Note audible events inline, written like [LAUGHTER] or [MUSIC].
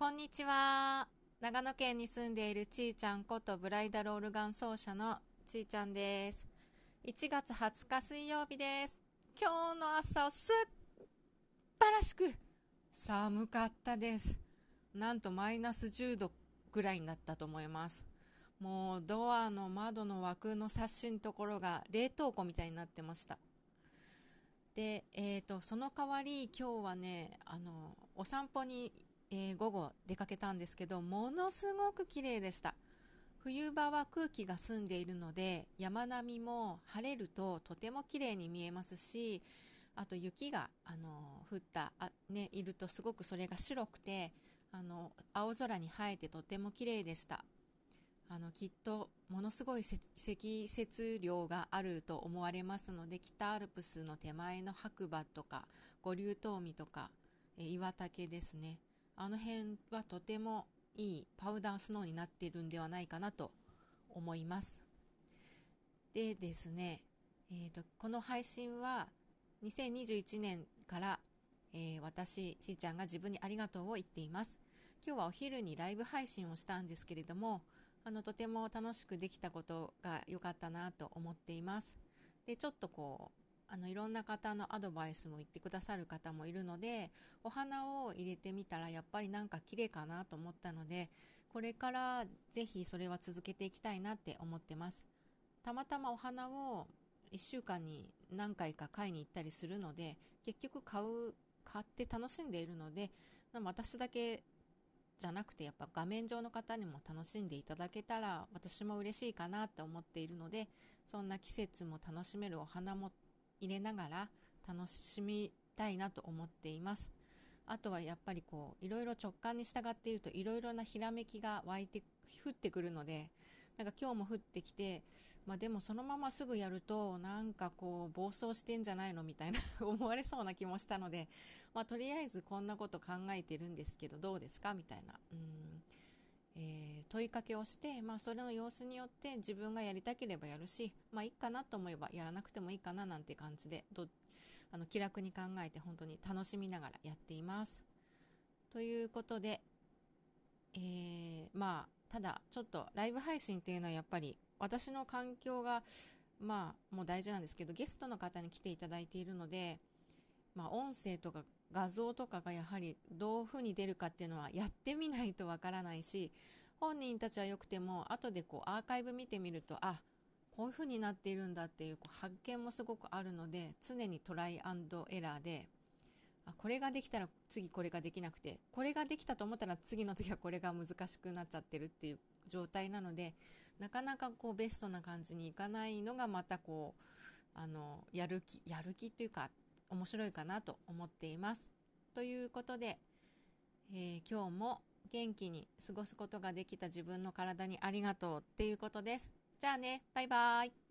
こんにちは。長野県に住んでいるちーちゃんことブライダルオルガン奏者のちーちゃんです。1月20日水曜日です。今日の朝すっばらしく寒かったです。なんとマイナス10度ぐらいになったと思います。もうドアの窓の枠の冊子のところが冷凍庫みたいになってました。で、えーと、その代わり今日はねあのお散歩に、えー、午後出かけたんですけどものすごく綺麗でした。冬場は空気が澄んでいるので山並みも晴れるととても綺麗に見えますしあと雪があの降ったあ、ね、いるとすごくそれが白くてあの青空に映えてとても綺麗でした。あのきっとものすごい積雪量があると思われますので北アルプスの手前の白馬とか五竜峠とか、え岩岳ですね。あの辺はとてもいいパウダースノーになっているんではないかなと思いますでですね、えーと、この配信は2021年から、えー、私しーちゃんが自分にありがとうを言っています今日はお昼にライブ配信をしたんですけれどもあのとても楽しくできたことが良かったなと思っています。でちょっとこうあのいろんな方のアドバイスも言ってくださる方もいるのでお花を入れてみたらやっぱりなんか綺麗かなと思ったのでこれからぜひそれは続けていきたいなって思ってます。たまたまお花を1週間に何回か買いに行ったりするので結局買う買って楽しんでいるので私だけじゃなくてやっぱ画面上の方にも楽しんでいただけたら私も嬉しいかなって思っているのでそんな季節も楽しめるお花も入れながら楽しみたいなと思っています。あとはやっぱりこういろいろ直感に従っているといろいろなひらめきが湧いて降ってくるのでなんか今日も降ってきて、まあ、でもそのまますぐやるとなんかこう暴走してんじゃないの？みたいな [LAUGHS] 思われそうな気もしたので、まあ、とりあえずこんなこと考えてるんですけどどうですか？みたいな、うん。えー、問いかけをして、まあ、それの様子によって自分がやりたければやるし、まあ、いいかなと思えばやらなくてもいいかななんて感じでどあの気楽に考えて本当に楽しみながらやっています。ということで、えー、まあただちょっとライブ配信っていうのはやっぱり私の環境がまあもう大事なんですけどゲストの方に来ていただいているのでまあ音声とか画像とかがやはりどういうふうに出るかっていうのはやってみないとわからないし本人たちはよくても後でこうアーカイブ見てみるとあこういうふうになっているんだっていうこう発見もすごくあるので常にトライアンドエラーであこれができたら次これができなくてこれができたと思ったら次の時はこれが難しくなっちゃってるっていう状態なのでなかなかこうベストな感じにいかないのがまたこうあのやる気やる気っていうか面白いかなと思っています。ということで、えー、今日も元気に過ごすことができた自分の体にありがとうっていうことです。じゃあね、バイバーイ。